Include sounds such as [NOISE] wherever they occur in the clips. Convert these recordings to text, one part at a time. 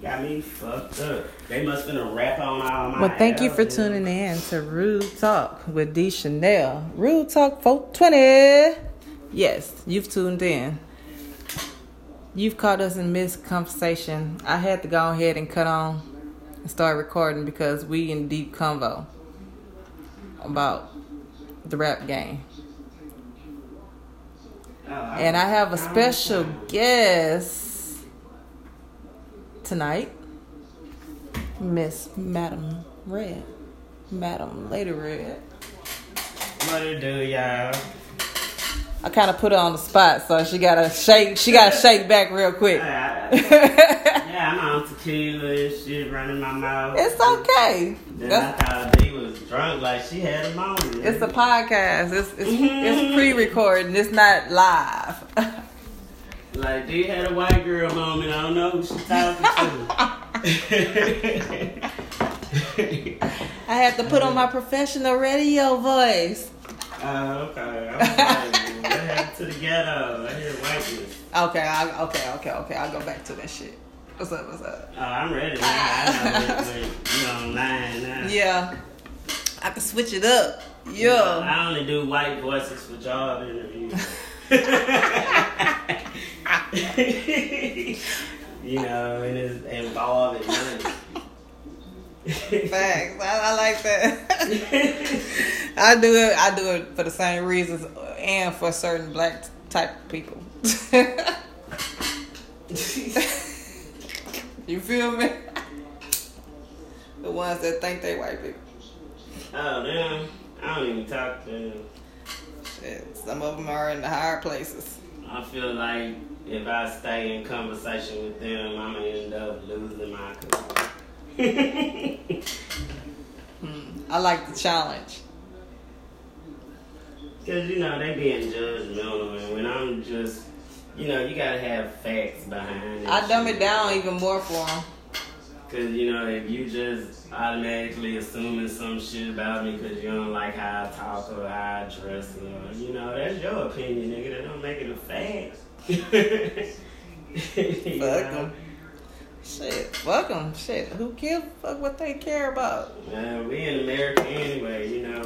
Got me fucked up. They must been a rap on all my. Well, thank you for tuning in to Rude Talk with D Chanel. Rude Talk 420. Yes, you've tuned in. You've caught us in mid conversation. I had to go ahead and cut on and start recording because we in deep convo about the rap game. Oh, And I have a special guest tonight, Miss Madam Red. Madam Lady Red. What it do, y'all? I kind of put her on the spot, so she gotta shake. She gotta [LAUGHS] shake back real quick. I- [LAUGHS] yeah, I'm on tequila and shit running my mouth. It's okay. Then That's, I thought D was drunk, like she had a moment. it's a podcast. It's it's, mm-hmm. it's pre-recorded. It's not live. [LAUGHS] Like D had a white girl moment. I don't know who she's talking to. I have to put on my [LAUGHS] professional radio voice. Oh, okay. What happened to the ghetto? I hear whiteness. Okay, I, okay, okay, okay. I'll go back to that shit. What's up? What's up? Oh, I'm ready. Man. I know when, when you online now. Yeah, I can switch it up. You know, I only do white voices for job interviews. [LAUGHS] [LAUGHS] [LAUGHS] you know, and it's involved in money. Facts. I, I like that. [LAUGHS] I do it. I do it for the same reasons, and for certain black type people. [LAUGHS] you feel me? The ones that think they white people. oh, damn. I don't even talk to them. Shit, some of them are in the higher places. I feel like if I stay in conversation with them, I'm going to end up losing my cool. [LAUGHS] I like the challenge. Because, you know, they being judgmental. And when I'm just, you know, you got to have facts behind it. I dumb it down even more for them. Because, you know, if you just automatically assuming some shit about me because you don't like how I talk or how I dress, or, you know, that's your opinion, nigga. That don't make it a fact. [LAUGHS] Fuck know? 'em. Shit, fuck 'em. Shit, who gives a fuck what they care about? Man, we in America anyway, you know.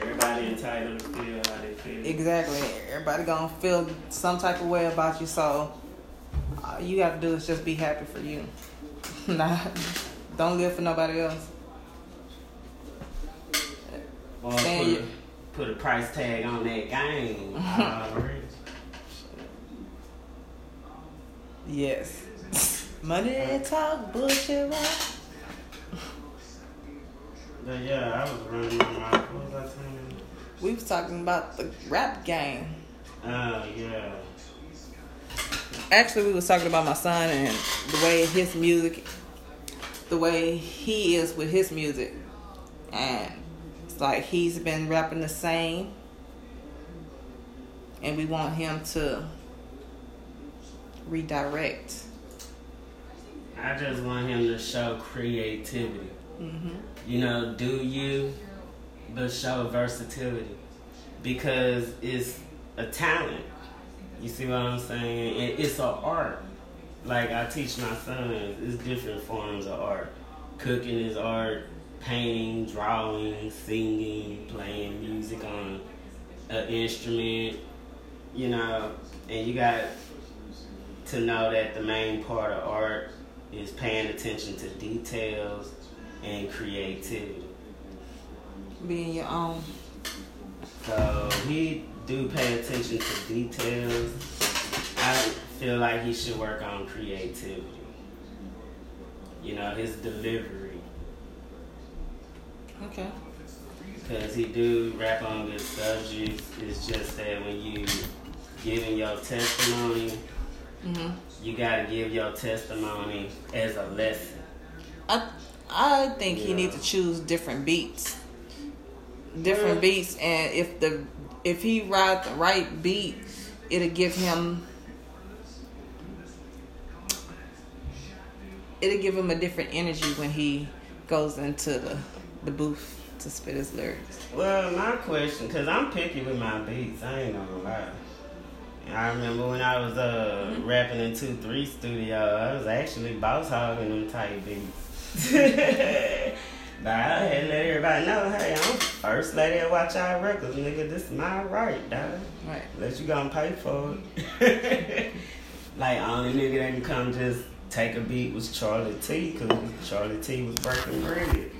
Everybody entitled to feel how they feel. Exactly. Everybody gonna feel some type of way about you, so all you got to do is just be happy for you. [LAUGHS] Nah, don't live for nobody else. Or put, you- put a price tag on that game. [LAUGHS] Yes. [LAUGHS] Money talk, bullshit right? but yeah, I was running my. What was I saying? We was talking about the rap game. Oh, yeah. Actually, we was talking about my son and the way his music, the way he is with his music, and it's like he's been rapping the same, and we want him to redirect. I just want him to show creativity. hmm You know, do you, but show versatility. Because it's a talent. You see what I'm saying? It's an art. Like I teach my sons, it's different forms of art. Cooking is art, painting, drawing, singing, playing music on an instrument, you know, and you got to know that the main part of art is paying attention to details and creativity. Being your own. So he do pay attention to details. I feel like he should work on creativity. You know, his delivery. Okay. Because he do rap on good subjects. It's just that when you giving your testimony, hmm you gotta give your testimony as a lesson. I I think he needs to choose different beats. Different Yeah. beats, and if the if he ride the right beat, it'll give him it'll give him a different energy when he goes into the the booth to spit his lyrics. Well, my question, because I'm picky with my beats, I ain't gonna lie. I remember when I was uh rapping in two three studio, I was actually boss hogging them type beats. [LAUGHS] but I had to let everybody know, hey, I'm first lady at Watch Our Records, nigga. This is my right, dog. Right. Let you gonna pay for it. [LAUGHS] like only nigga that can come just take a beat was Charlie T, cause Charlie T was breaking bread.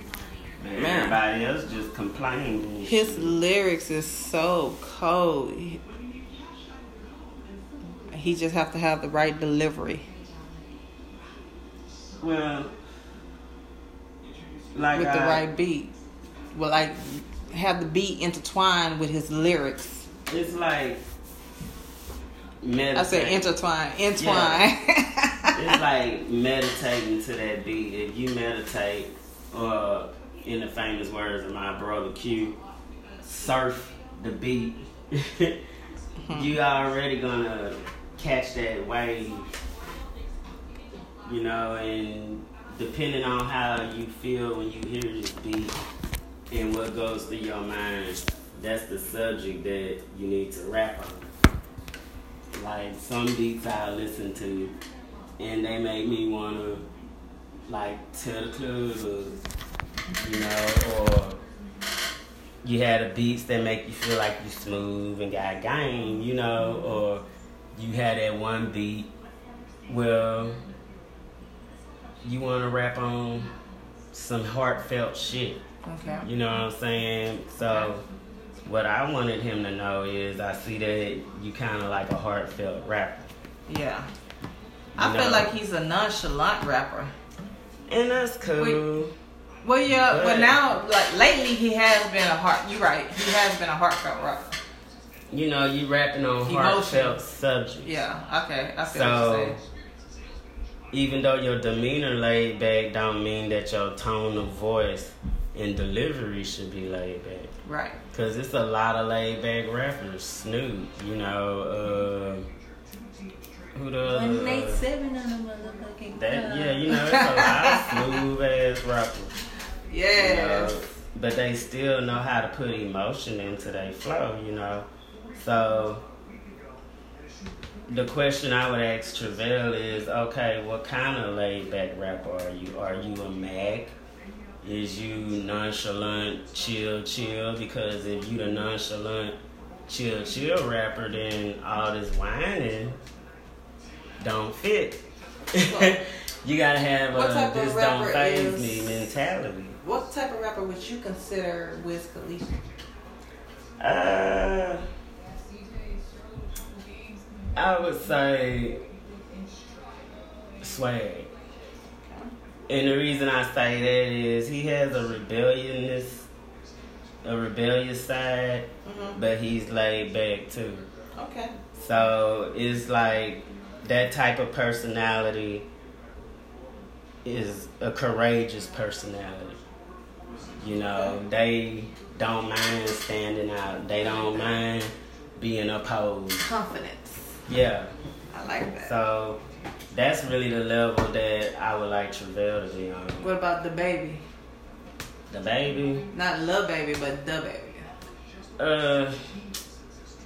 Man, everybody else just complained. His lyrics is so cold. He- just have to have the right delivery well, like with the right beat. Well, like have the beat intertwined with his lyrics. It's like meditating. I said intertwine, entwine. [LAUGHS] it's like meditating to that beat. If you meditate, or in the famous words of my brother Q, surf the beat, [LAUGHS] you are already gonna catch that wave. You know, and depending on how you feel when you hear this beat and what goes through your mind, that's the subject that you need to rap on. Like some beats I listen to, and they make me wanna like tell the club, or, you know, or you had the beats that make you feel like you smooth and got game, you know, or you had that one beat. Well, you wanna rap on some heartfelt shit. okay. You know what I'm saying? So, what I wanted him to know is I see that you kind of like a heartfelt rapper. Yeah. I You feel like he's a nonchalant rapper. And that's cool. Well, yeah, but But- now, like lately, he has been a heart. You're right. He has been a heartfelt rapper. You know, you rapping on Emotion. heartfelt subjects. Yeah. Okay. I feel what So, you're saying. even though your demeanor laid back, don't mean that your tone of voice and delivery should be laid back. Right. Cause it's a lot of laid back rappers. Snoop, you know, uh, who the One eight seven on the motherfucking That yeah, you know, it's a lot of [LAUGHS] smooth ass rappers. you know, but they still know how to put emotion into their flow, you know. So the question I would ask Travell is, okay, what kind of laid back rapper are you? Are you a Mac? Is you nonchalant, chill, chill? Because if you the nonchalant, chill, chill rapper, then all this whining don't fit. [LAUGHS] you gotta have a type this don't phase me mentality. What type of rapper would you consider Wiz Khalifa? Uh, I would say swag. And the reason I say that is he has a rebelliousness, a rebellious side, Mm-hmm. but he's laid back too. Okay. So it's like that type of personality is a courageous personality. You know, they don't mind standing out. They don't mind being opposed. Confidence. Yeah. I like that. So that's really the level that I would like Travell to be on. what about the baby? The baby. Not love baby, but the baby. Uh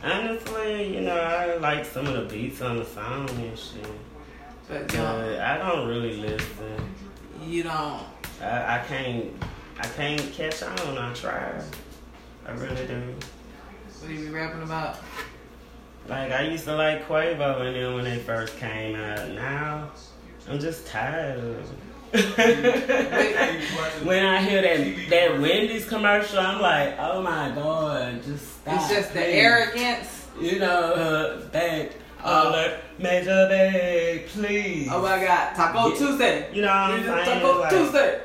honestly, you know, I like some of the beats on the song and shit. But. But I don't really listen. You don't. I, I can't I can't catch on. I try. I really do. What are you rapping about? Like I used to like Quavo and then when they first came out. Now I'm just tired of it. [LAUGHS] when I hear that that Wendy's commercial, I'm like, oh my god, just stop. it's just the please. arrogance. You know, uh. Oh. Oh, like, major bag, please. Oh my God, Taco Yeah. Tuesday. You know what I'm saying? Taco Like, Tuesday.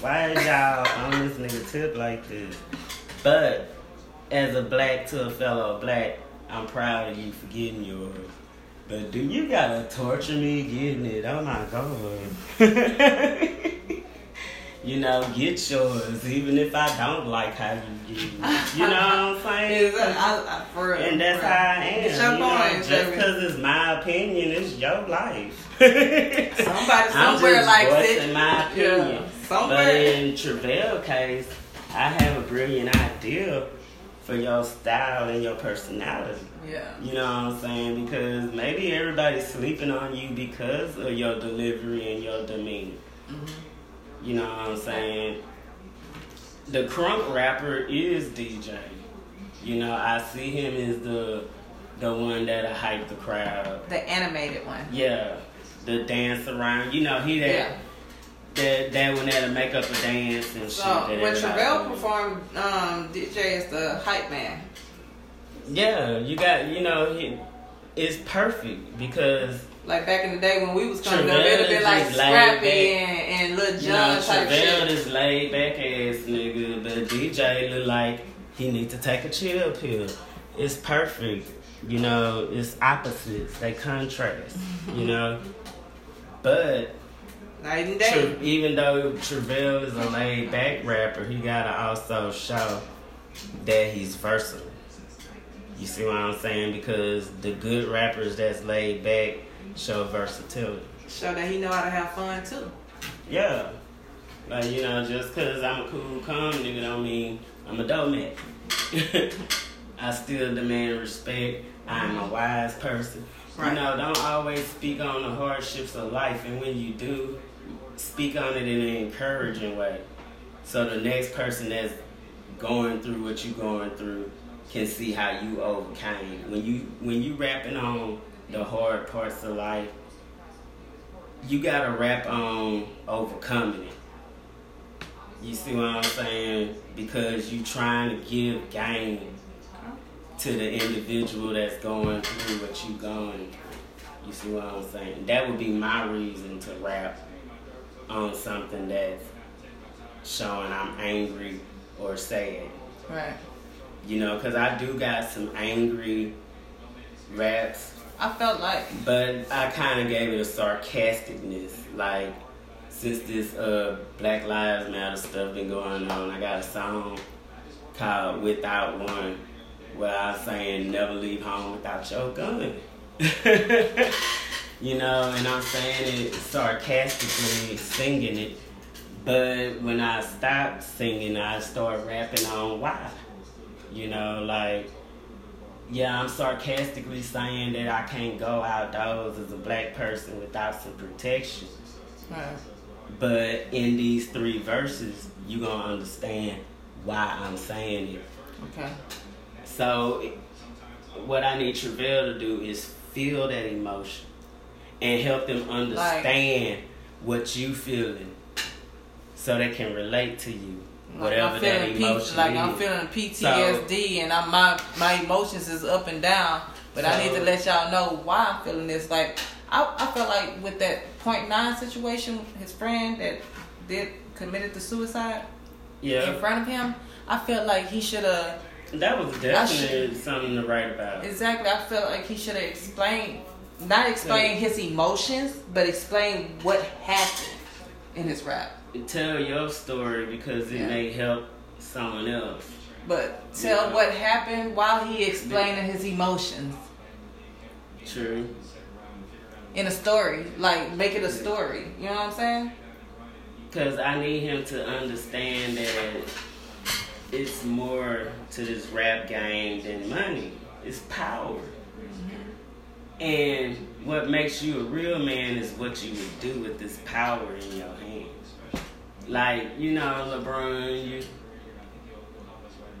Why is y'all on this nigga tip like this? But as a black to a fellow black, I'm proud of you for getting yours. But do you gotta torture me getting it? Oh my god. [LAUGHS] you know, get yours, even if I don't like how you get it. You know what I'm saying? I, I, for real, And that's how. I am. Your you know, point, just because it's my opinion, it's your life. [LAUGHS] Somebody I'm somewhere likes it. my opinion. Yeah, But in Travell case, I have a brilliant idea, for your style and your personality. Yeah. You know what I'm saying? Because maybe everybody's sleeping on you because of your delivery and your demeanor. Mm-hmm. You know what I'm saying? The crunk rapper is DJ. You know, I see him as the the one that'll hype the crowd. The animated one. Yeah. The dance around. You know, he that Yeah. That that one that'll make up a dance and So shit. when Travell performed, um, DJ is the hype man. Yeah, you got you know, he, it's perfect because Like back in the day when we was coming up, Travell it'd be like Scrappy and, and Lil You know, Jon type Travell shit. is laid back ass nigga, but DJ look like he need to take a chill pill. It's perfect. You know, it's opposites. They contrast. You know, but Night and Tra- day. even though Travell is a laid back rapper, he gotta also show that he's versatile. You see what I'm saying? Because the good rappers that's laid back show versatility. Show that he know how to have fun too. Yeah. Like, you know, just cause I'm a cool, calm nigga don't mean I'm a dope man. [LAUGHS] I still demand respect. I'm a wise person. Right. You know, don't always speak on the hardships of life, and when you do, speak on it in an encouraging way. So the next person that's going through what you're going through can see how you overcame. When you when you rapping on the hard parts of life, you gotta rap on overcoming it. You see what I'm saying? Because you trying to give game to the individual that's going through what you're going through. You see what I'm saying? That would be my reason to rap on something that's showing I'm angry or sad. Right. You know, because I do got some angry raps I felt like but I kind of gave it a sarcasticness. Like, since this uh, Black Lives Matter stuff been going on, I got a song called Without One where I'm saying never leave home without your gun. [LAUGHS] you know, and I'm saying it sarcastically, singing it. But when I stopped singing, I started rapping on why. You know, like, yeah, I'm sarcastically saying that I can't go outdoors as a black person without some protection. right. But in these three verses, you're gonna understand why I'm saying it. Okay. So, what I need Travell to do is feel that emotion and help them understand what you feeling, so they can relate to you. Whatever I'm that emotion P- like I'm feeling PTSD and I'm my my emotions is up and down. But I need to let y'all know why I'm feeling this. Like I, I felt like with that point nine situation, his friend that did committed the suicide yeah. in front of him, I felt like he should have that was definitely something to write about. exactly. I felt like he should have explained, not explain his emotions, but explain what happened in his rap. tell your story because it Yeah. may help someone else. But tell Yeah. what happened while he explaining his emotions. True. in a story. Like make it a story. You know what I'm saying? Because I need him to understand that it's more to this rap game than money. It's power. And what makes you a real man is what you would do with this power in your hands. Like, you know, LeBron, you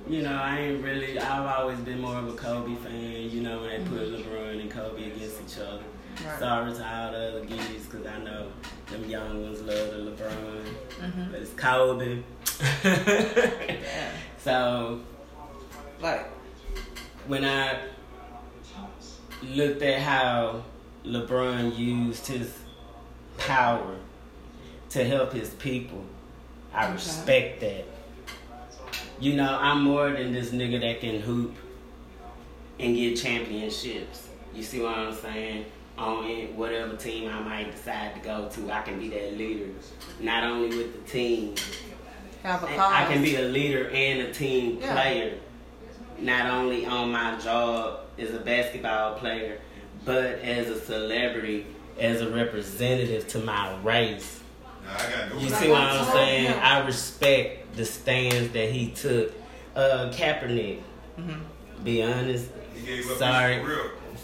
you know, I ain't really I've always been more of a Kobe fan, you know, when they put LeBron and Kobe against each other. Right. Sorry to all the other geeks because I know them young ones love the LeBron, Mhm. but it's Kobe. [LAUGHS] Yeah. [LAUGHS] so Like when I looked at how LeBron used his power to help his people, I Okay. respect that. You know, I'm more than this nigga that can hoop and get championships. You see what I'm saying? On it, whatever team I might decide to go to, I can be that leader. Not only with the team, have a cause. I can be a leader and a team Yeah. player. Not only on my job as a basketball player, but as a celebrity, as a representative to my race. Now, I gotta You see what I'm saying? Yeah. I respect the stands that he took. Uh, Kaepernick, Mm-hmm. Be honest. He gave up Sorry.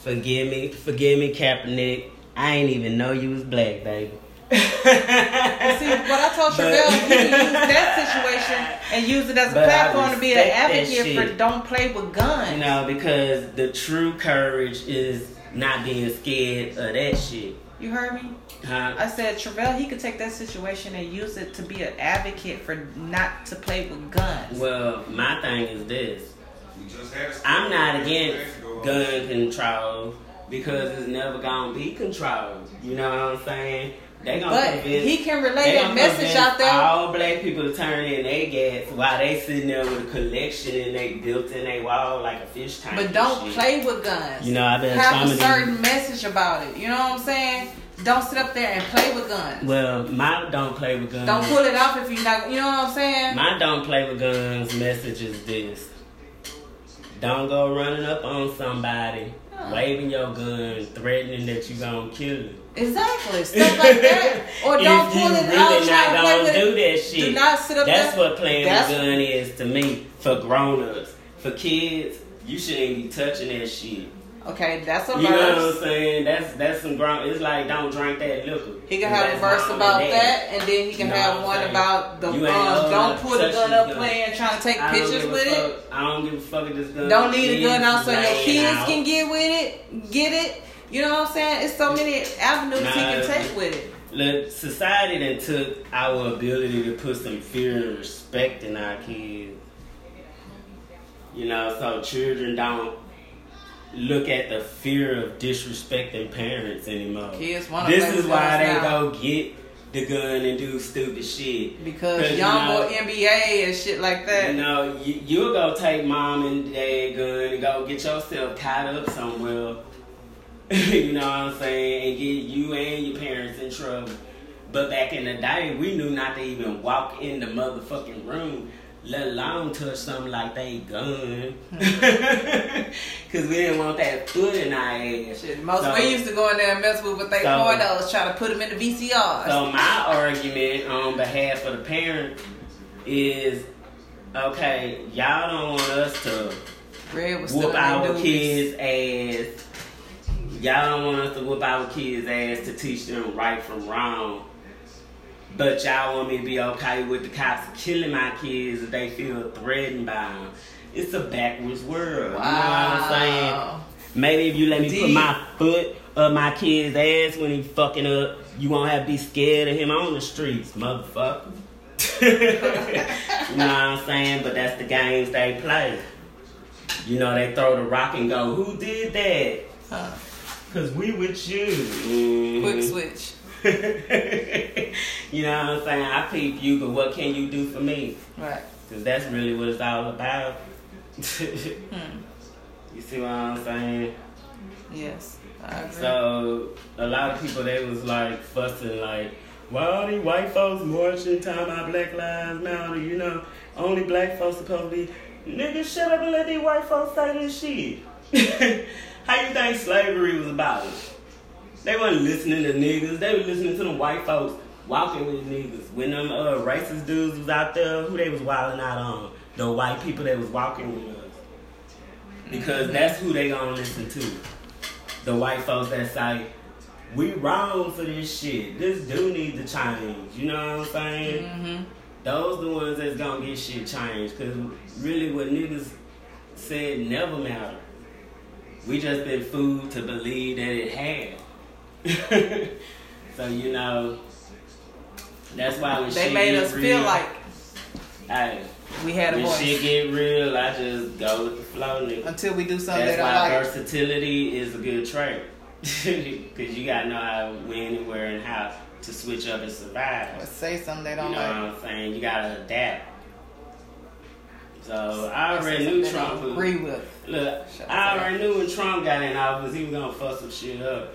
Forgive me, forgive me, Kaepernick. I ain't even know you was black, baby. See, what I told But- Travell, he can use that situation and use it as a platform to be an advocate for don't play with guns. No, because the true courage is not being scared of that shit. You heard me? Huh? I said Travell, he could take that situation and use it to be an advocate for not to play with guns. Well, my thing is this. We just had a- I'm not against uh, gun control because it's never gonna be controlled. You know what I'm saying? They gonna But convince, he can relay that message out there. All black people to turn in their gas while they sitting there with a collection and they built in their wall like a fish tank. But don't play with guns. You know, I bet Have a certain message about it. You know what I'm saying? Don't sit up there and play with guns. Well, my don't play with guns. Don't pull it off if you're not. You know what I'm saying? My don't play with guns message is this. Don't go running up on somebody, Huh. waving your gun, threatening that you gonna kill them. Exactly. Stuff like that. Or [LAUGHS] don't pull it really out. not Try to play gonna with do that shit. Do not sit up That's there. what playing That's- with gun is to me. For grown ups, for kids, you shouldn't be touching that shit. Okay, that's a verse. You know what I'm saying? That's that's some grown. It's like don't drink that liquor. He can have a verse about that, and then he can You know have one about the You um, don't pull the gun up gun. playing, trying to take pictures a with it. I don't give a fuck if this gun. Don't the is gun out so your kids out. can get with it, get it. You know what I'm saying? It's so many avenues he can take with it. Look, society then took our ability to put some fear and respect in our kids. You know, so children don't look at the fear of disrespecting parents anymore. Kids wanna This is why they now. go get the gun and do stupid shit. Because 'Cause, you young know- boy NBA and shit like that. You know, you, you'll go take mom and dad gun and go get yourself tied up somewhere. [LAUGHS] you know what I'm saying? And get you and your parents in trouble. But back in the day, we knew not to even walk in the motherfucking room, let alone touch something like they gun. [LAUGHS] Because we didn't want that foot in our ass. Shit, most So- we used to go in there and mess with with their So- pornos, try to put them in the VCRs. So my argument on behalf of the parent is, okay, y'all don't want us to Red was still whoop our kids' ass. Y'all don't want us to whoop our kids' ass to teach them right from wrong. But y'all want me to be okay with the cops killing my kids if they feel threatened by them. It's a backwards world. You know what I'm saying? Wow. Maybe if you let me put my foot up my kid's ass when he fucking up, you won't have to be scared of him on the streets, motherfucker. you know what I'm saying? But that's the games they play. You know, they throw the rock and go, who did that? Cause we with you. Mhm. Quick switch. [LAUGHS] you know what I'm saying? I peep you, but what can you do for me? Right. Cause that's really what it's all about. [LAUGHS] Hmm. You see what I'm saying? Yes. I agree. So a lot of people they was like fussing like, why all these white folks marching talking about Black Lives Matter? You know, only black folks supposed to be. Nigga, shut up and let these white folks say this shit. [LAUGHS] How you think slavery was about? It? They wasn't listening to niggas. They was listening to them white folks walking with niggas. When them uh, racist dudes was out there, who they was wilding out on? The white people that was walking with us. Because that's who they gonna listen to the white folks that say we wrong for this shit. This do need to change. You know what I'm saying? Mm-hmm. Those the ones that's gonna get shit changed. Cause really, what niggas said never mattered. We just been fooled to believe that it had. [LAUGHS] so you know, that's why when They shit made get us real, feel like hey, we had a when voice shit get real, I just go with the flow, nigga. until we do something That's don't why like. versatility is a good trait. [LAUGHS] Because you gotta know how to win anywhere and how to switch up and Or survive. say something they don't like. You know like. what I'm saying? You gotta adapt. So I already knew Trump don't was. agree with. Look, I already knew when Trump got in office he was gonna fuck some shit up.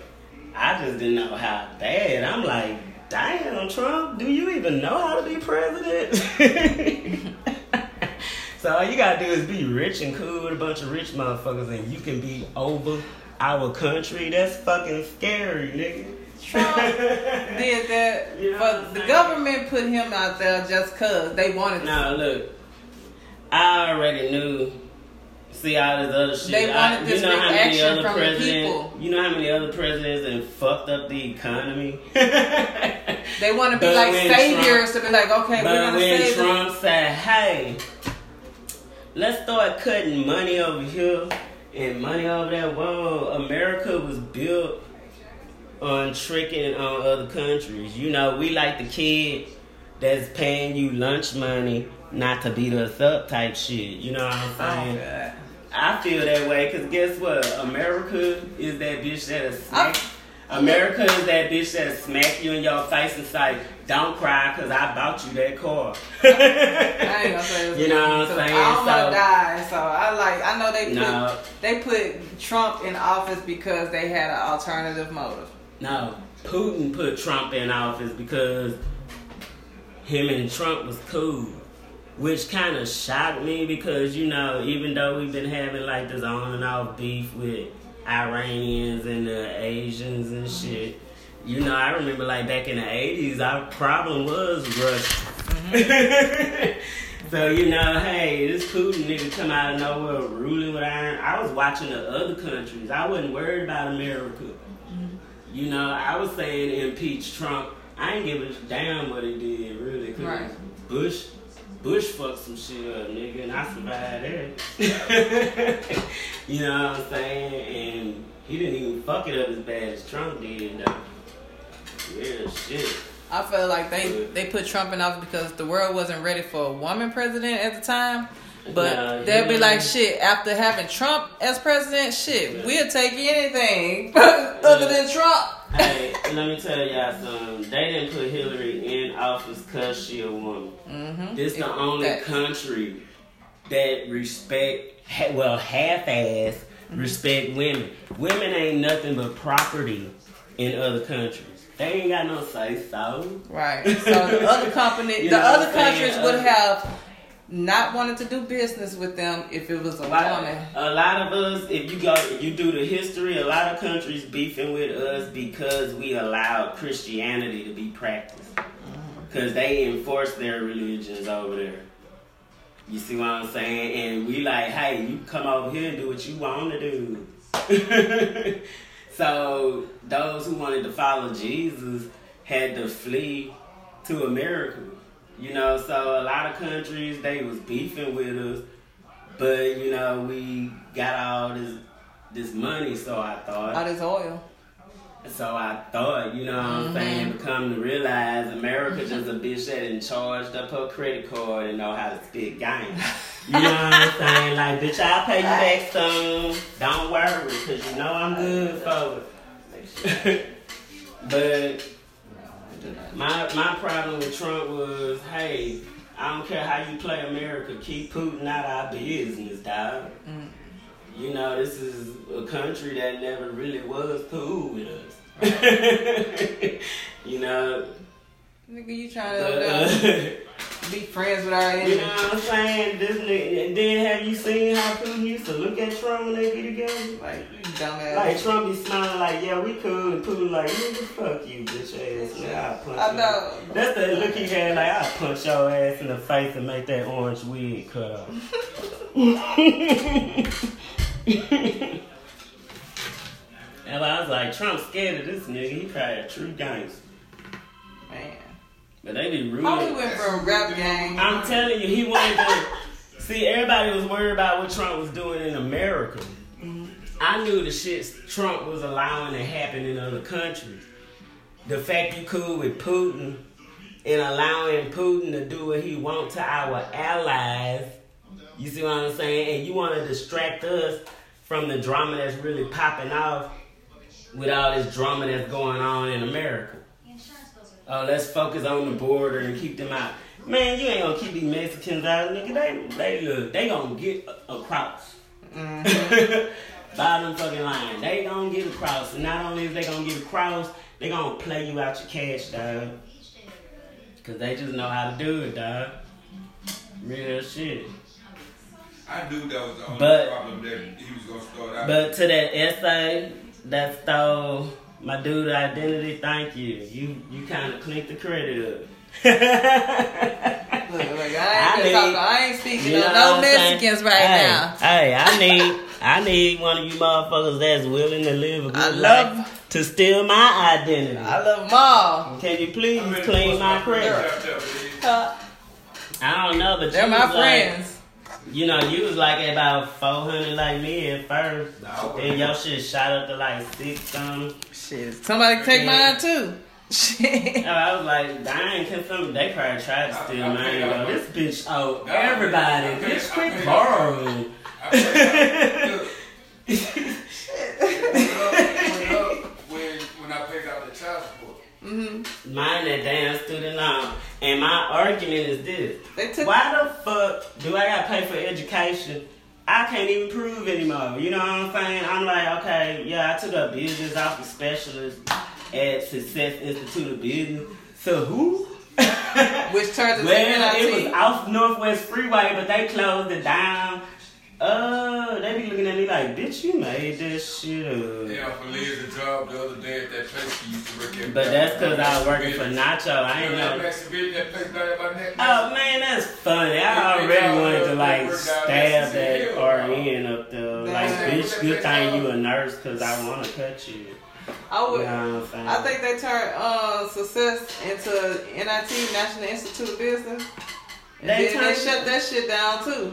I just didn't know how bad. I'm like, damn, Trump, do you even know how to be president? [LAUGHS] so all you gotta do is be rich and cool with a bunch of rich motherfuckers, and you can be over our country. That's fucking scary, nigga. Trump [LAUGHS] did that, You know but the government put him out there just cause they wanted to. Now look, I already knew See all this other shit. They I- wanted this you know how many reaction other from the people. You know how many other presidents and fucked up the economy. [LAUGHS] They want to be But like saviors to be like, okay, we're But gonna when save them. Trump said, "Hey, let's start cutting money over here and money over there," whoa, America was built on tricking on other countries. You know, we like the kid that's paying you lunch money not to beat us up type shit. You know what I'm Oh, saying? God. I feel that way because guess what? America is that bitch that'll smack. Oh. America is that bitch that'll smack you in your face and say, "Don't cry, cause I bought you that car." [LAUGHS] I ain't gonna say [LAUGHS] You know what I'm so saying? I almost So- died, so I like. I know they put No. they put Trump in office because they had an alternative motive. No, Putin put Trump in office because him and Trump was cool, which kind of shocked me because you know even though we've been having like this on and off beef with Iranians and the Asians and mm-hmm. shit. You know, I remember like back in the eighties, our problem was Russia. Mm-hmm. [LAUGHS] so you know, hey, this Putin nigga come out of nowhere ruling with iron. I was watching the other countries. I wasn't worried about America. Mm-hmm. You know, I was saying impeach Trump. I ain't give a damn what he did, really. Cause Right. Bush, Bush fucked some shit up, nigga, and I survived that. [LAUGHS] you know what I'm saying? And he didn't even fuck it up as bad as Trump did, though. Yeah, shit. I feel like they they put Trump in office because the world wasn't ready for a woman president at the time. But Nah, they'll be like, shit, after having Trump as president, shit, we'll take anything [LAUGHS] other than Trump. Hey, let me tell y'all something. They didn't put Hillary in office because she a woman. Mm-hmm. This the only Facts. country that respect, well, half-ass respect women. Women ain't nothing but property in other countries. They ain't got no say so. Right. So the other company, [LAUGHS] the other countries would have not wanting to do business with them if it was a Like, woman. a lot of us, if you go, you do the history, a lot of countries beefing with us because we allowed Christianity to be practiced. Because they enforce their religions over there. You see what I'm saying? And we like, hey, you come over here and do what you want to do. [LAUGHS] so those who wanted to follow Jesus had to flee to America. You know, so a lot of countries they was beefing with us, but you know we got all this this money. So I thought, All this oil. so I thought, you know what I'm mm-hmm. saying, to come to realize America just a bitch that done charged up her credit card and know how to spit game. You know what I'm saying? Like, bitch, I'll pay you back soon. Don't worry, because you know I'm good for it. [LAUGHS] but my my problem with Trump was, hey, I don't care how you play America, keep Putin out our business, dog. Mm-hmm. You know, this is a country that never really was cool with us. [LAUGHS] you know, Nigga, you trying to [LAUGHS] be friends with our you enemy. know what I'm saying? This nigga, and then have you seen how Putin used to look at Trump when they be together? Like, you dumbass. Like Trump be smiling like, yeah, we cool, and Putin like, nigga, fuck you, bitch ass. Nigga, I'll punch I you. know. That's the look he had, like, I'll punch your ass in the face and make that orange wig cut off. [LAUGHS] and I was like, Trump's scared of this nigga. He probably a true gangster. But they be rude. We went from rap game. I'm telling you, he wanted to. [LAUGHS] See, everybody was worried about what Trump was doing in America. Mm-hmm. I knew the shit Trump was allowing to happen in other countries. The fact you cool with Putin and allowing Putin to do what he want to our allies. You see what I'm saying? And you want to distract us from the drama that's really popping off with all this drama that's going on in America. Oh, let's focus on the border and keep them out. Man, you ain't gonna keep these Mexicans out, nigga. They, they look, they gonna get a- across. Mm-hmm. [LAUGHS] Bottom fucking line, they gonna get across. And not only is they gonna get across, they gonna play you out your cash, dog. Cause they just know how to do it, dog. Real shit. I knew that was the only But- problem that he was gonna start out. But to that essay that stole my dude identity, thank you. You you kind of cleaned the credit up. [LAUGHS] Look, look. I ain't, I, need, I ain't speaking of no Mexicans right hey, now. Hey, I [LAUGHS] need I need one of you motherfuckers that's willing to live a good I love, life to steal my identity. I love them all. Can you please clean my credit? Huh? I don't know, but They're my friends. Like, you know, you was like about 400 like me at first. and your shit shot up to like six something. Shit, somebody take mine too. [LAUGHS] Shit. I was like, dang, can some, they probably tried to steal mine. This bitch, oh, everybody, bitch, quit borrowing. when I paid out the child. Mm-hmm. Mine that damn student loan. And my argument is this. Why the fuck do I gotta pay for education? I can't even prove anymore. You know what I'm saying? I'm like, okay, yeah, I took a business off the specialist at Success Institute of Business. So who? Which turns into well, it was off Northwest Freeway, but they closed it down. Uh, they be looking at me like, bitch, you made this shit up. Yeah, for Liz a job the other day at that place she used to work at. But that's because I was working for Nacho. I ain't know. That place down by that Oh man, that's funny. I already wanted to like stab that RN up there. Like, bitch, good thing you a nurse because I want to cut you. I would. You know what I'm saying? I think they turned uh, success into NIT, National Institute of Business. And They then they turned- shut that shit down too.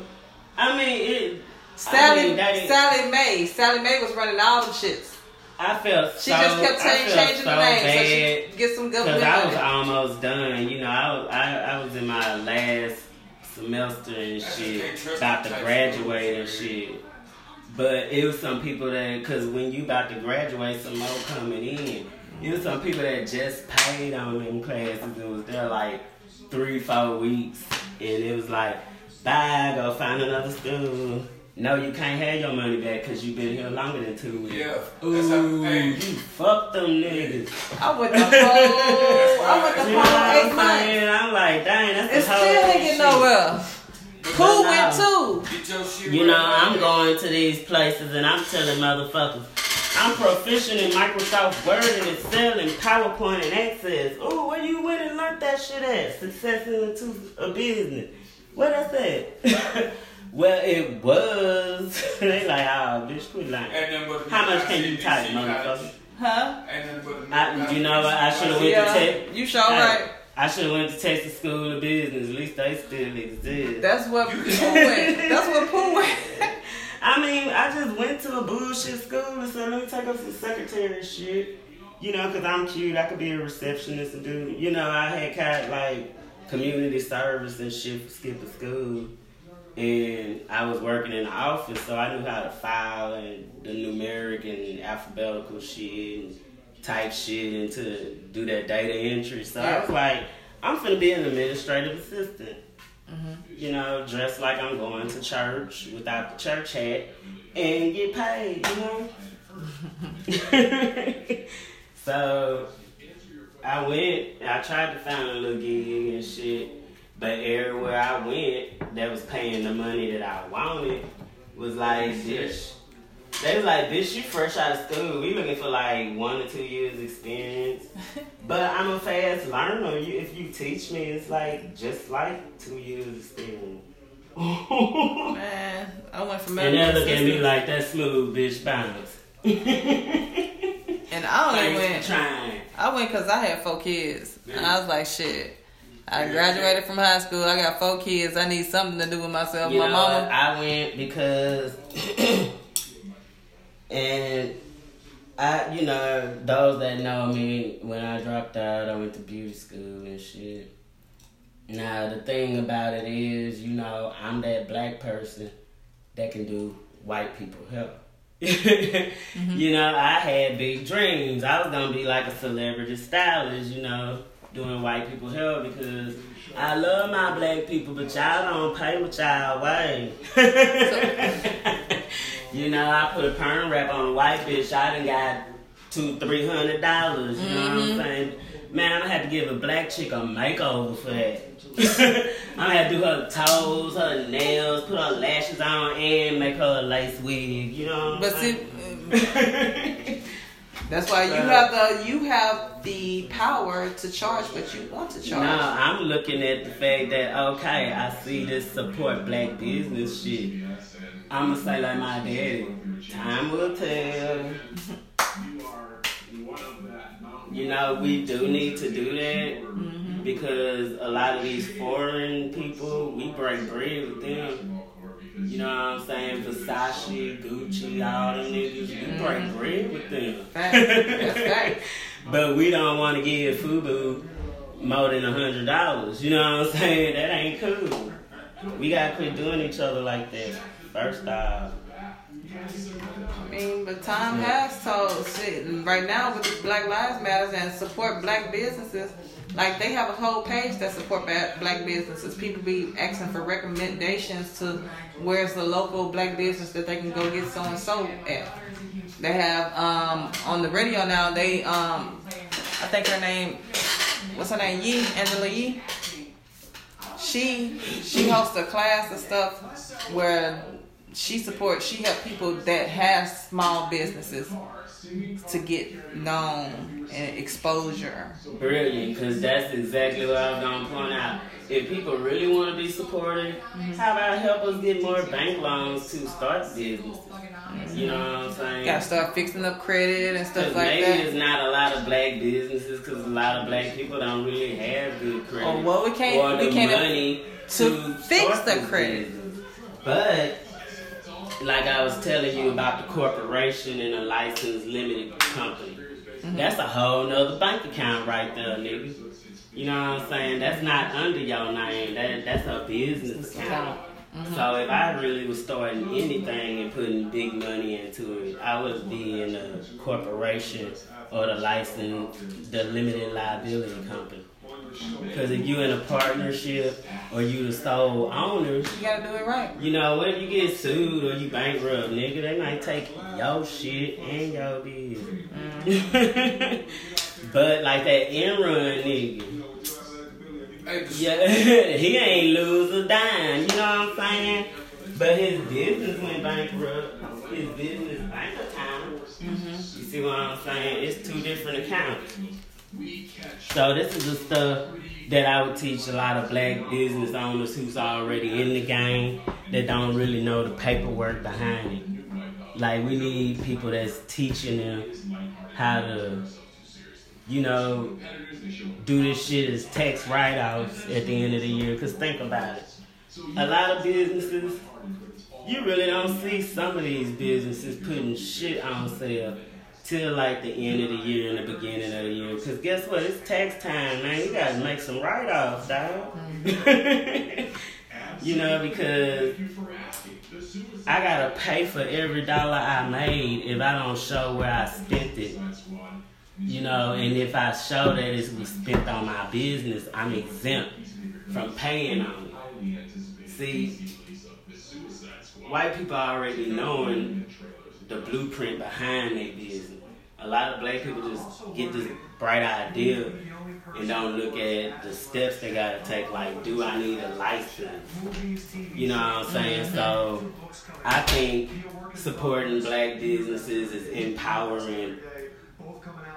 I mean, it. Sally, I mean, that Sallie Mae, Sallie Mae was running all them shits. I felt She so. just kept I saying, felt changing so the name so bad. she could get some good. Cause I was almost done, you know. I was, I, I was in my last semester and shit, about to graduate and shit. But it was some people that, cause when you about to graduate, some more coming in. It was some people that just paid on them classes and was there like three, four weeks, and it was like, bye, go find another school. No, you can't have your money back because you've been here longer than two weeks. Yeah, that's Ooh, how. you fuck them niggas. I went the whole, [LAUGHS] I went You the know whole what eight I'm months. saying? I'm like, dang, that's And the whole still ain't get shit. nowhere. Pooh went no. too. get your shit You know, I'm going to these places and I'm telling motherfuckers, I'm proficient in Microsoft Word and Excel and PowerPoint and Access. Ooh, where you went and learned that shit at? Success into a business. Where I said? [LAUGHS] well, it was. [LAUGHS] they like, oh, bitch, quit lying. Ain't nothing but the How much can you I type, motherfucker? Huh? Ain't nothing but the I, you know what? I should have went Yeah, to tech. you sure right. I should have went to Texas School of Business. At least they still exist. That's what You- Pooh went. That's what Pooh went. [LAUGHS] I mean, I just went to a bullshit school and said, let me take up some secretary shit. You know, because I'm cute. I could be a receptionist and do, you know, I had kind of like community service and shit for skipping school. And I was working in the office, so I knew how to file and the numeric and alphabetical shit and type shit and to do that data entry. So I was like, I'm finna be an administrative assistant mm-hmm. you know, dress like I'm going to church without the church hat and get paid, you know? [LAUGHS] [LAUGHS] so I went, I tried to find a little gig and shit, but everywhere I went that was paying the money that I wanted was like, bitch. They was like, bitch, you fresh out of school. We looking for like one or two years experience. [LAUGHS] But I'm a fast learner. You, if you teach me, it's like just like two years experience. and [LAUGHS] Man, I went from and they look at me like that smooth bitch bounce. [LAUGHS] and I only Thanks went. for trying. I went because I had four kids. And I was like, shit. I graduated from high school. I got four kids. I need something to do with myself. You My know, mama. I went because, [COUGHS] and I, you know, those that know me, when I dropped out, I went to beauty school and shit. Now the thing about it is, you know, I'm that black person that can do white people help. [LAUGHS] You know, I had big dreams. I was gonna be like a celebrity stylist, you know, doing white people hair because I love my black people, but y'all don't pay what y'all weigh. [LAUGHS] you know, I put a perm wrap on a white bitch. I done got two, three hundred dollars. You know what I'm mm-hmm. saying? Man, I'm gonna have to give a black chick a makeover for that. [LAUGHS] I'm gonna do her toes, her nails, put her lashes on, and make her a lace wig. You know? What But I'm see, saying? [LAUGHS] That's why you So- have the you have the power to charge what you want to charge. No. I'm looking at the fact that okay, I see this support black business shit. I'ma say like my daddy, time will tell. You know, we do need to do that mm-hmm. Because a lot of these foreign people, we break bread with them. You know what I'm saying? Versace, Gucci, all them niggas, we break bread with them. But we don't want to give Fubu more than a hundred dollars. You know what I'm saying? That ain't cool. We gotta quit doing each other like that. First off, I mean, but time has told. Shit, right now with Black Lives Matters and support black businesses, like they have a whole page that support black businesses. People be asking for recommendations to where's the local black business that they can go get so and so at. They have um on the radio now. They um I think her name what's her name Yee Angela Yee. She she hosts a class and stuff where she supports she help people that have small businesses to get known and exposure. brilliant, because that's exactly what I was gonna point out. If people really want to be supported, mm-hmm. how about help us get more bank loans to start businesses? You know what I'm saying? Gotta start fixing up credit and stuff Because like maybe that. it's not a lot of black businesses because a lot of black people don't really have good credit. Or well, we can't or we the can't money to to, fix the credit. business. But like I was telling you about the corporation and a licensed limited company, Mm-hmm. that's a whole nother bank account right there, nigga. You know what I'm saying? That's not under your name. That that's a business account. Mm-hmm. So if I really was starting anything and putting big money into it, I would be in a corporation or the license, the limited liability company. Because if you in a partnership or you the sole owner, You gotta do it right. you know, what if you get sued or you bankrupt, nigga, they might take your shit and your business. Mm-hmm. [LAUGHS] but like that Enron nigga, yeah, [LAUGHS] he ain't lose a dime, you know what I'm saying? But his business went bankrupt. His business bank account. Mm-hmm. You see what I'm saying? It's two different accounts. So this is the stuff that I would teach a lot of black business owners who's already in the game that don't really know the paperwork behind it. Like we need people that's teaching them how to, you know, do this shit as tax write-offs at the end of the year. Cause think about it, a lot of businesses, you really don't see some of these businesses putting shit on sale till like the end of the year and the beginning of the year. Cause guess what? It's tax time, man. You gotta make some write-offs, dog. [LAUGHS] you know, because I gotta pay for every dollar I made if I don't show where I spent it. You know, and if I show that it was spent on my business, I'm exempt from paying on it. See, white people already knowing the blueprint behind their business. A lot of black people just get this bright idea and don't look at the steps they gotta take. Like, do I need a license? You know what I'm saying? So, I think supporting black businesses is empowering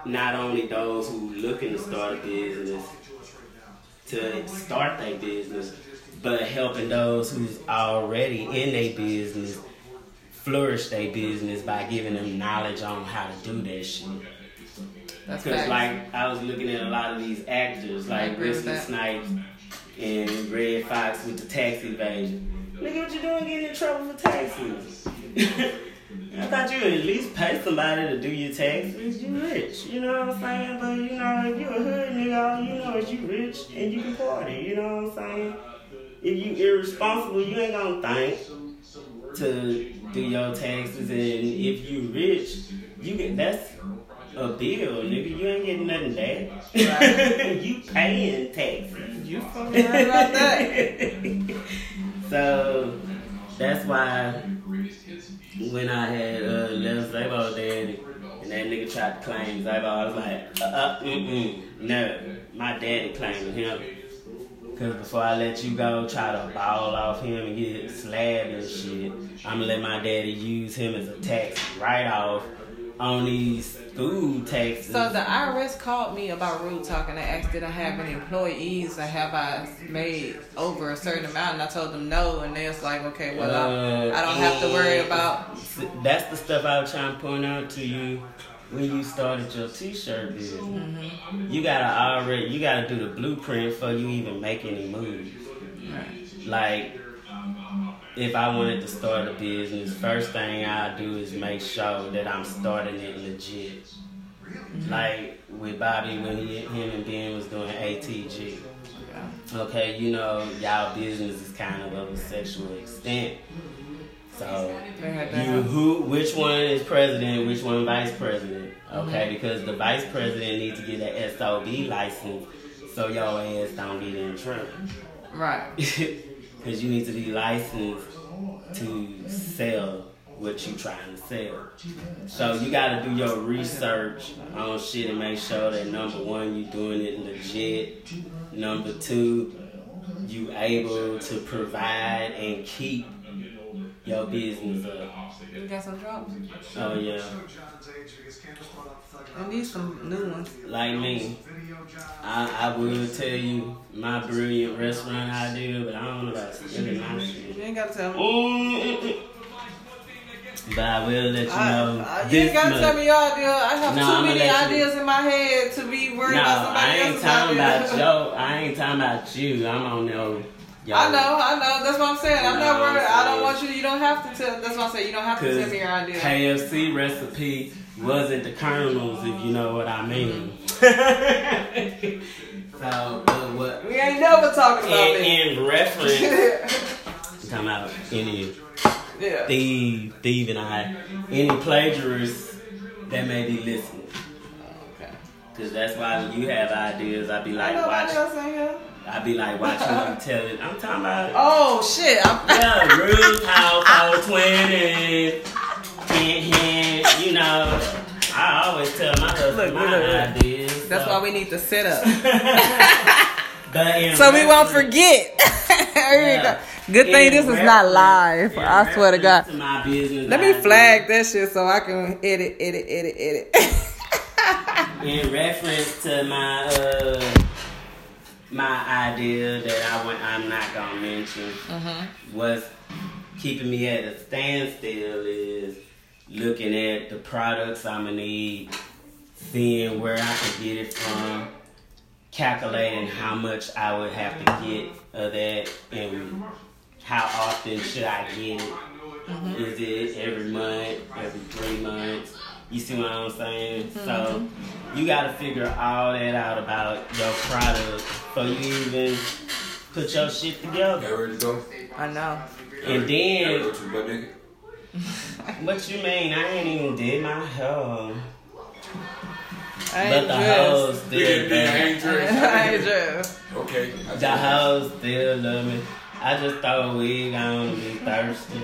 not only those who looking to start a business to start their business, but helping those who's already in their business flourish their business by giving them knowledge on how to do that shit. Because like I was looking at a lot of these actors, like Wesley. Snipes and Redd Foxx with the tax evasion. Nigga, what you're doing getting in trouble for taxes? [LAUGHS] I thought you would at least pay somebody to do your taxes. You rich, you know what I'm saying? But you know, if you a hood nigga, all you know is you rich and you can party. You know what I'm saying? If you irresponsible, you ain't gonna think to do your taxes, and if you rich, you get that's a bill, nigga. You ain't getting nothing back. [LAUGHS] you paying taxes. You fucking right about that. [LAUGHS] so that's why when I had uh, left Zabo daddy and that nigga tried to claim Zabo, I was like, uh, uh, mm-mm, no, my daddy claimed him. Cause before I let you go, try to ball off him and get slabbed and shit, I'ma let my daddy use him as a tax write off on these food taxes. So the IRS called me about Rude Talk and they asked did I have any employees or have I made over a certain amount? And I told them no and they was like okay well I, Uh, I don't have to worry about That's the stuff I was trying to point out to you when you started your t-shirt business. Mm-hmm. You gotta already, you gotta do the blueprint before you even make any moves. Like, if I wanted to start a business, first thing I do is make sure that I'm starting it legit. Like with Bobby when he, him and Ben was doing ATG. Okay, you know y'all business is kind of of a sexual extent. So They had to you have- who which one is president, which one vice president? Okay, because the vice president needs to get an SOB license so y'all ass don't get in trouble. right [LAUGHS] Because you need to be licensed to sell what you trying to sell. So you gotta do your research on shit and make sure that number one, you doing it legit. Number two, you able to provide and keep your business you got some drops Oh yeah, I need some new ones like me. I, I will tell you my brilliant restaurant idea, but I don't know about spending my shit. you ain't gotta tell me. But I will let you know. I, you ain't gotta tell me your idea. I have No, too I'ma many let you- ideas in my head to be worried No, about somebody I ain't talking idea. about yo. I ain't talking about you. I'm on no. Yo, I know, I know. That's what I'm saying. I'm not worried. I don't want you. You don't have to tell. That's what I'm saying. You don't have to tell me your idea. KFC recipe wasn't the Colonel's, if you know what I mean. Mm-hmm. [LAUGHS] so, but what? we ain't never talking about In, me. in reference, [LAUGHS] talking about any yeah. thief, thief, and I, any plagiarists that may be listening. Oh, okay. Cause that's why when you have ideas, I'd be like, watch. I be like, watch who you tell it. I'm talking about. Oh shit! I'm, [LAUGHS] Yeah, 420. Hint, hint, you know. I always tell my husband Look, my look, ideas. That's so. why we need to sit up [LAUGHS] so we won't forget. [LAUGHS] Yeah. go. Good thing in this is not live. I swear to God. business Let me flag that shit so I can edit, edit, edit, edit. In reference to my uh my idea that I want, I'm not gonna mention Mm-hmm. what's keeping me at a standstill is looking at the products I'm gonna need, seeing where I can get it from, calculating how much I would have to get of that, and how often should I get it. Is it every month, every three months? You see what I'm saying? Mm-hmm. So you gotta figure all that out about your product before you even put your shit together. Y'all ready to go? I know. And then ready to butt naked? what you mean? I ain't even did my hair. I But the dressed. hoes Yeah, still yeah, I love ain't dressed. [LAUGHS] I ain't dressed. Okay. I The hoes still love me. I just throw a wig on and be thirsty.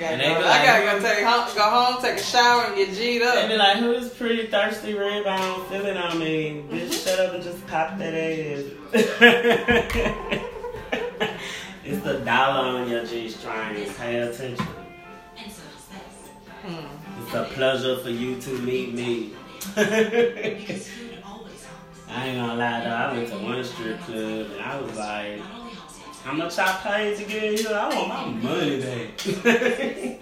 I gotta, And go, they be I gotta go take home, go home, take a shower, and get G'd up. They up. be like, who's pretty thirsty red bone feeling on me? Bitch, shut up and just pop that ass. [LAUGHS] it's the dollar on your G string. Pay attention. Hmm. It's a pleasure for you to meet me. I ain't gonna lie though, I went to one strip club and I was like, how much I paid to get in here? I want my money back. [LAUGHS]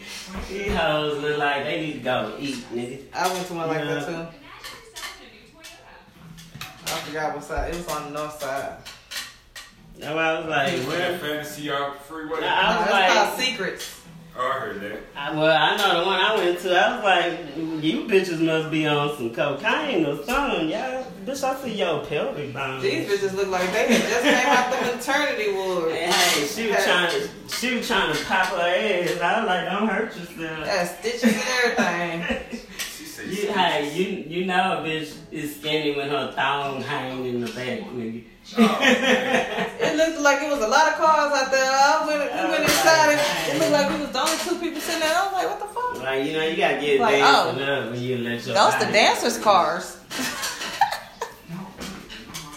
These hoes look like they need to go eat, nigga. I went to one like that too. I forgot what side. It was on the north side. That's why I was like, Where where? fantasy out freeway? Nah, I was it's like- called Secrets. Oh, I heard that. I, well, I know the one I went to. I was like, you bitches must be on some cocaine or something. Yeah, bitch, I see your pelvic bone. These bitches look like they had just came out the maternity ward. Hey, hey, she was trying to, she was trying to pop her ass. I was like, don't hurt yourself. Got stitches and everything. She said, You, hey, you, you know a bitch is skinny when her thong hanging in the back, nigga. Oh, it looked like it was a lot of cars out there. I went, we went inside it. It looked like we was the only two people sitting there. I was like, what the fuck? Like, you know, you gotta get Like, dancing oh. up when you let your Those the dancers' cars.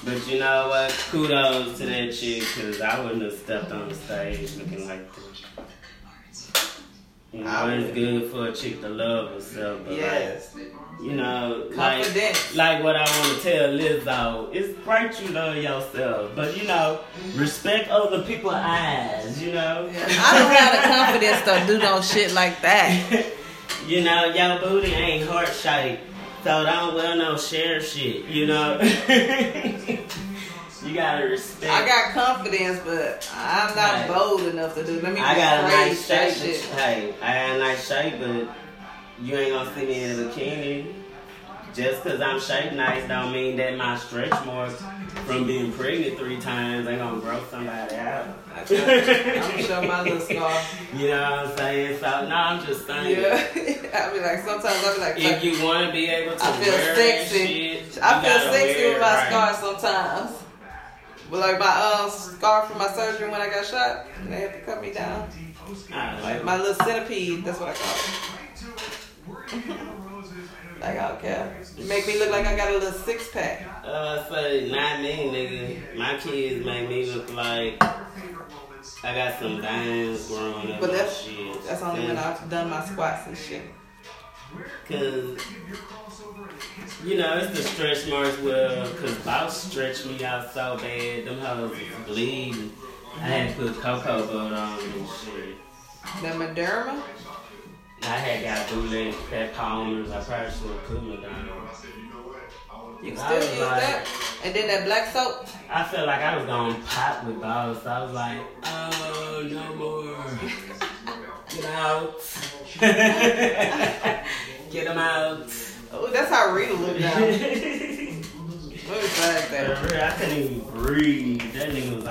But you know what? Kudos to that chick, because I wouldn't have stepped on the stage looking like this. You know, it's good for a chick to love herself, but Yes. like, you know, like, like what I want to tell Liz Lizzo, it's great you love yourself, but you know, respect other people's eyes, you know? I don't have the confidence to do no shit like that. [LAUGHS] you know, your booty ain't heart shaped, so don't wear no share shit, you know? [LAUGHS] you gotta respect. I got confidence, but I'm not bold enough to do. Let me I got a nice shape. shit. Hey, I got a nice shape, but you ain't gonna see me in a bikini. Just cause I'm shaped nice don't mean that my stretch marks from being pregnant three times ain't gonna grow somebody out. I'm gonna show my little scar. You know what I'm saying? So no, I'm just saying. Yeah, [LAUGHS] I be like sometimes I be like, If you want to be able to I feel sexy. shit, I feel sexy with my right. scars sometimes. But like my uh, scar from my surgery when I got shot, they had to cut me down. Like my little centipede, that's what I call it. [LAUGHS] like I don't care. You make me look like I got a little six pack. Uh, say not me, nigga. My kids make me look like I got some veins growing up. But that's shit. that's only when I've done my squats and shit. Cause you know it's the stretch marks where cause boss stretched me out so bad, them hoes was bleeding. I had to put cocoa butter on and shit. The Mederma, I had got bootleg Pat Palmer's. I probably should have put down. you can I still use like- that. And then that black soap. I felt like I was going to pop with boss. I was like, oh, no more. [LAUGHS] Get out. [LAUGHS] [LAUGHS] Get them out. Oh, that's how Rita looked now. Me find that. I couldn't even breathe. That nigga was